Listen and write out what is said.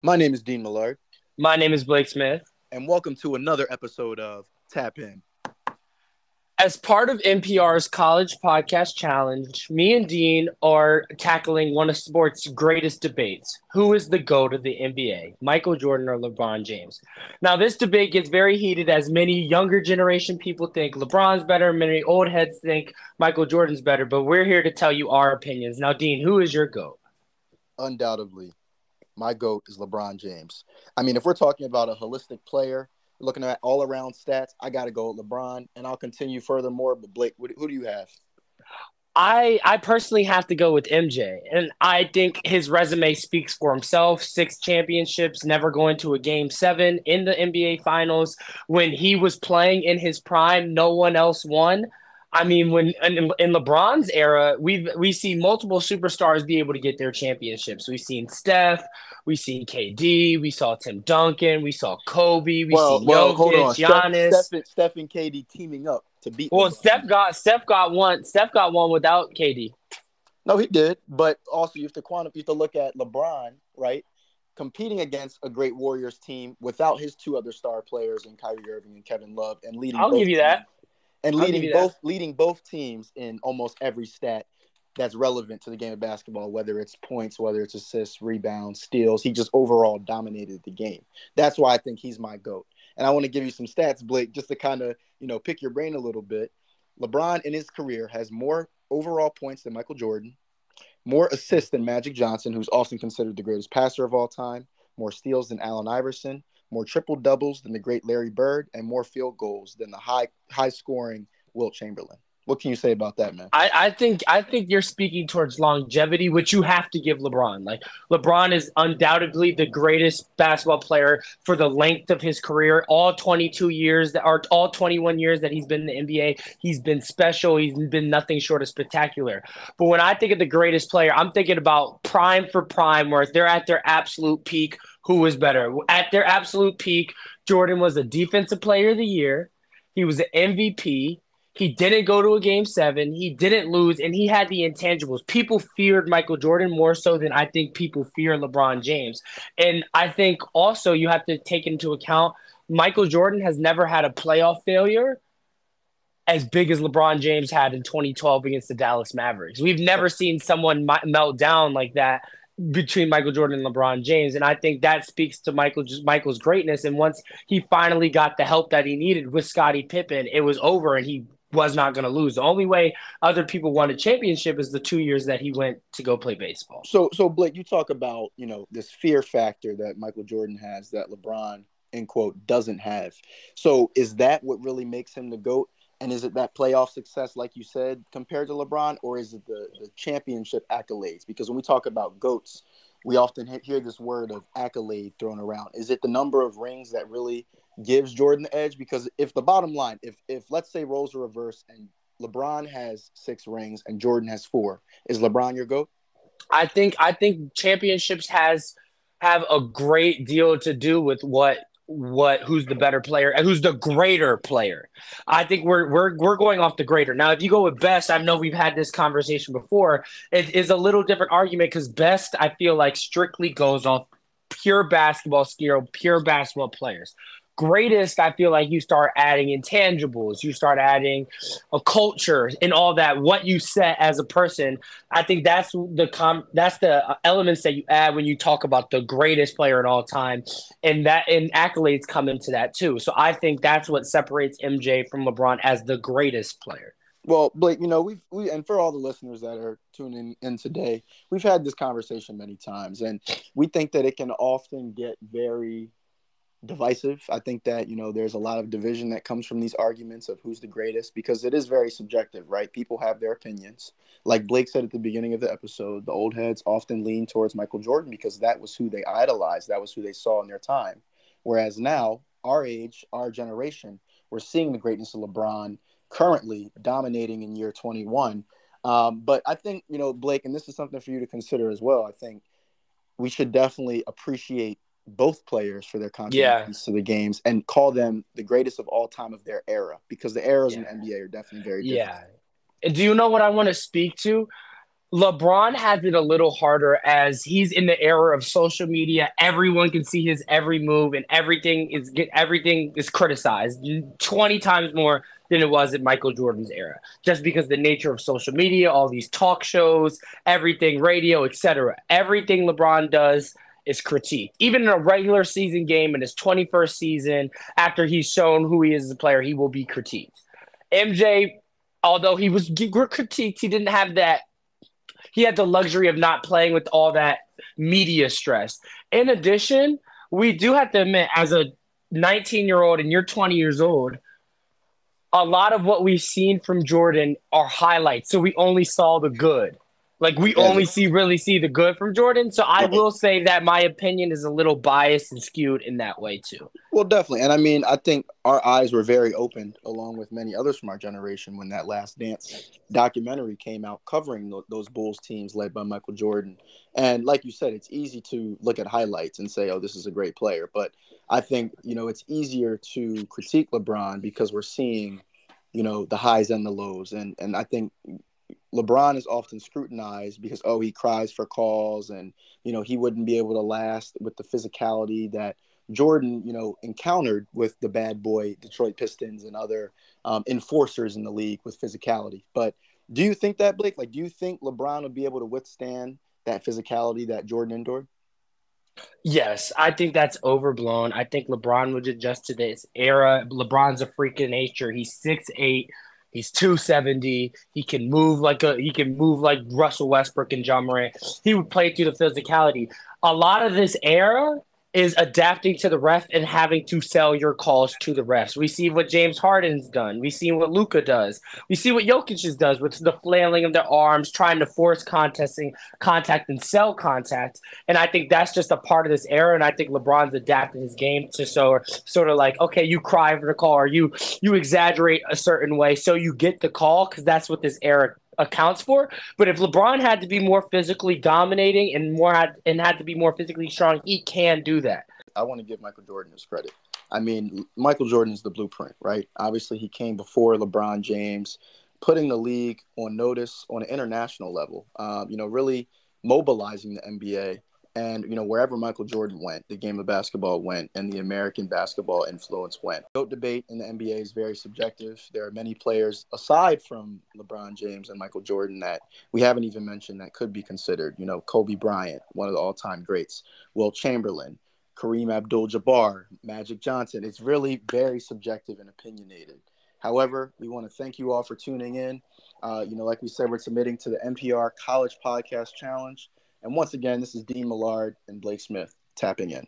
My name is Dean Millard. My name is Blake Smith. And welcome to another episode of Tap In. As part of NPR's College Podcast Challenge, me and Dean are tackling one of sports' greatest debates. Who is the GOAT of the NBA, Michael Jordan or LeBron James? Now, this debate gets very heated as many younger generation people think LeBron's better, many old heads think Michael Jordan's better, but we're here to tell you our opinions. Now, Dean, who is your GOAT? Undoubtedly, my GOAT is LeBron James. I mean, if we're talking about a holistic player, looking at all around stats, I got to go with LeBron, and I'll continue furthermore. But Blake, who do you have? I I personally have to go with MJ, and I think his resume speaks for himself. Six championships, never going to a game seven in the NBA Finals. When he was playing in his prime, no one else won. I mean, when in, in LeBron's era, we we see multiple superstars be able to get their championships. We've seen Steph, we've seen KD, we saw Tim Duncan, we saw Kobe, we well, see well, Jokic, hold on. Giannis. Steph, Steph, Steph and KD teaming up to beat. Well, LeBron. Steph got Steph got one. Steph got one without KD. No, he did, but also you have to quantify. You have to look at LeBron, right? Competing against a great Warriors team without his two other star players in Kyrie Irving and Kevin Love, and leading. I'll give you that and leading both leading both teams in almost every stat that's relevant to the game of basketball, whether it's points, whether it's assists, rebounds, steals. He just overall dominated the game. That's why I think he's my GOAT. And I want to give you some stats, Blake, just to kind of, you know, pick your brain a little bit. LeBron in his career has more overall points than Michael Jordan, more assists than Magic Johnson, who's often considered the greatest passer of all time, more steals than Allen Iverson, more triple doubles than the great Larry Bird, and more field goals than the high high scoring Wilt Chamberlain. What can you say about that, man? I, I think I think you're speaking towards longevity, which you have to give LeBron. Like LeBron is undoubtedly the greatest basketball player for the length of his career. All 22 years that are all 21 years that he's been in the NBA, he's been special. He's been nothing short of spectacular. But when I think of the greatest player, I'm thinking about prime for prime, where they're at their absolute peak who was better. At their absolute peak, Jordan was a defensive player of the year. He was an MVP. He didn't go to a game seven. He didn't lose, and he had the intangibles. People feared Michael Jordan more so than I think people fear LeBron James. And I think also you have to take into account Michael Jordan has never had a playoff failure as big as LeBron James had in 2012 against the Dallas Mavericks. We've never seen someone melt down like that between Michael Jordan and LeBron James. And I think that speaks to Michael Michael's greatness. And once he finally got the help that he needed with Scottie Pippen, it was over and he was not going to lose. The only way other people won a championship is the two years that he went to go play baseball. So so Blake, you talk about, you know, this fear factor that Michael Jordan has that LeBron in quote doesn't have. So is that what really makes him the GOAT? And is it that playoff success, like you said, compared to LeBron, or is it the, the championship accolades? Because when we talk about GOATs, we often hear this word of accolade thrown around. Is it the number of rings that really gives Jordan the edge? Because if the bottom line, if if let's say roles are reversed and LeBron has six rings and Jordan has four, is LeBron your GOAT? I think I think championships has have a great deal to do with what what who's the better player and who's the greater player. I think we're we're we're going off the greater. Now, if you go with best, I know we've had this conversation before. It is a little different argument because best I feel like strictly goes off pure basketball skill, pure basketball players greatest, I feel like you start adding intangibles, you start adding a culture and all that. What you set as a person, I think that's the com that's the elements that you add when you talk about the greatest player in all time, and that and accolades come into that too. So I think that's what separates MJ from LeBron as the greatest player. Well, Blake, you know, we've we and for all the listeners that are tuning in today, we've had this conversation many times, and we think that it can often get very divisive. I think that, you know, there's a lot of division that comes from these arguments of who's the greatest because it is very subjective, right? People have their opinions. Like Blake said at the beginning of the episode, the old heads often lean towards Michael Jordan because that was who they idolized, that was who they saw in their time. Whereas now, our age, our generation, we're seeing the greatness of LeBron currently dominating in year 21. Um, but I think, you know, Blake, and this is something for you to consider as well. I think we should definitely appreciate both players for their contributions yeah. to the games and call them the greatest of all time of their era because the eras yeah. in the NBA are definitely very different. Yeah. Do you know what I want to speak to? LeBron has it a little harder as he's in the era of social media. Everyone can see his every move, and everything is get everything is criticized twenty times more than it was in Michael Jordan's era. Just because the nature of social media, all these talk shows, everything, radio, etc. Everything LeBron does is critiqued. Even in a regular season game in his 21st season, after he's shown who he is as a player, he will be critiqued. MJ, although he was critiqued, he didn't have that. He had the luxury of not playing with all that media stress. In addition, we do have to admit, as a 19 year old and you're 20 years old, a lot of what we've seen from Jordan are highlights. So we only saw the good. Like we only see really see the good from Jordan. So I will say that my opinion is a little biased and skewed in that way too. Well, definitely. And I mean, I think our eyes were very opened along with many others from our generation when that last dance documentary came out covering those Bulls teams led by Michael Jordan. And like you said, it's easy to look at highlights and say, "Oh, this is a great player." But I think, you know, it's easier to critique LeBron because we're seeing you know the highs and the lows and and i think LeBron is often scrutinized because oh he cries for calls and you know he wouldn't be able to last with the physicality that Jordan you know encountered with the bad boy Detroit Pistons and other um, enforcers in the league with physicality. But do you think that Blake? Like, do you think LeBron would be able to withstand that physicality that Jordan endured? Yes, I think that's overblown. I think LeBron would adjust to this era. LeBron's a freak of nature. He's six eight He's 270. He can move like a he can move like Russell Westbrook and Ja Morant. He would play through the physicality. A lot of this era is adapting to the ref and having to sell your calls to the refs. We see what James Harden's done. We see what Luka does. We see what Jokic does with the flailing of their arms, trying to force contesting contact and sell contact. And I think that's just a part of this era. And I think LeBron's adapted his game to so sort of like, okay, you cry for the call or you you exaggerate a certain way so you get the call because that's what this era accounts for. But if LeBron had to be more physically dominating and more had, and had to be more physically strong, he can do that. I want to give Michael Jordan his credit. I mean, Michael Jordan is the blueprint, right? Obviously, he came before LeBron James, putting the league on notice on an international level. Um, you know, really mobilizing the NBA and you know wherever Michael Jordan went, the game of basketball went, and the American basketball influence went. Goat debate in the NBA is very subjective. There are many players aside from LeBron James and Michael Jordan that we haven't even mentioned that could be considered. You know, Kobe Bryant, one of the all-time greats, Wilt Chamberlain, Kareem Abdul-Jabbar, Magic Johnson. It's really very subjective and opinionated. However, we want to thank you all for tuning in. Uh, you know, like we said, we're submitting to the NPR College Podcast Challenge. And once again, this is Dean Millard and Blake Smith tapping in.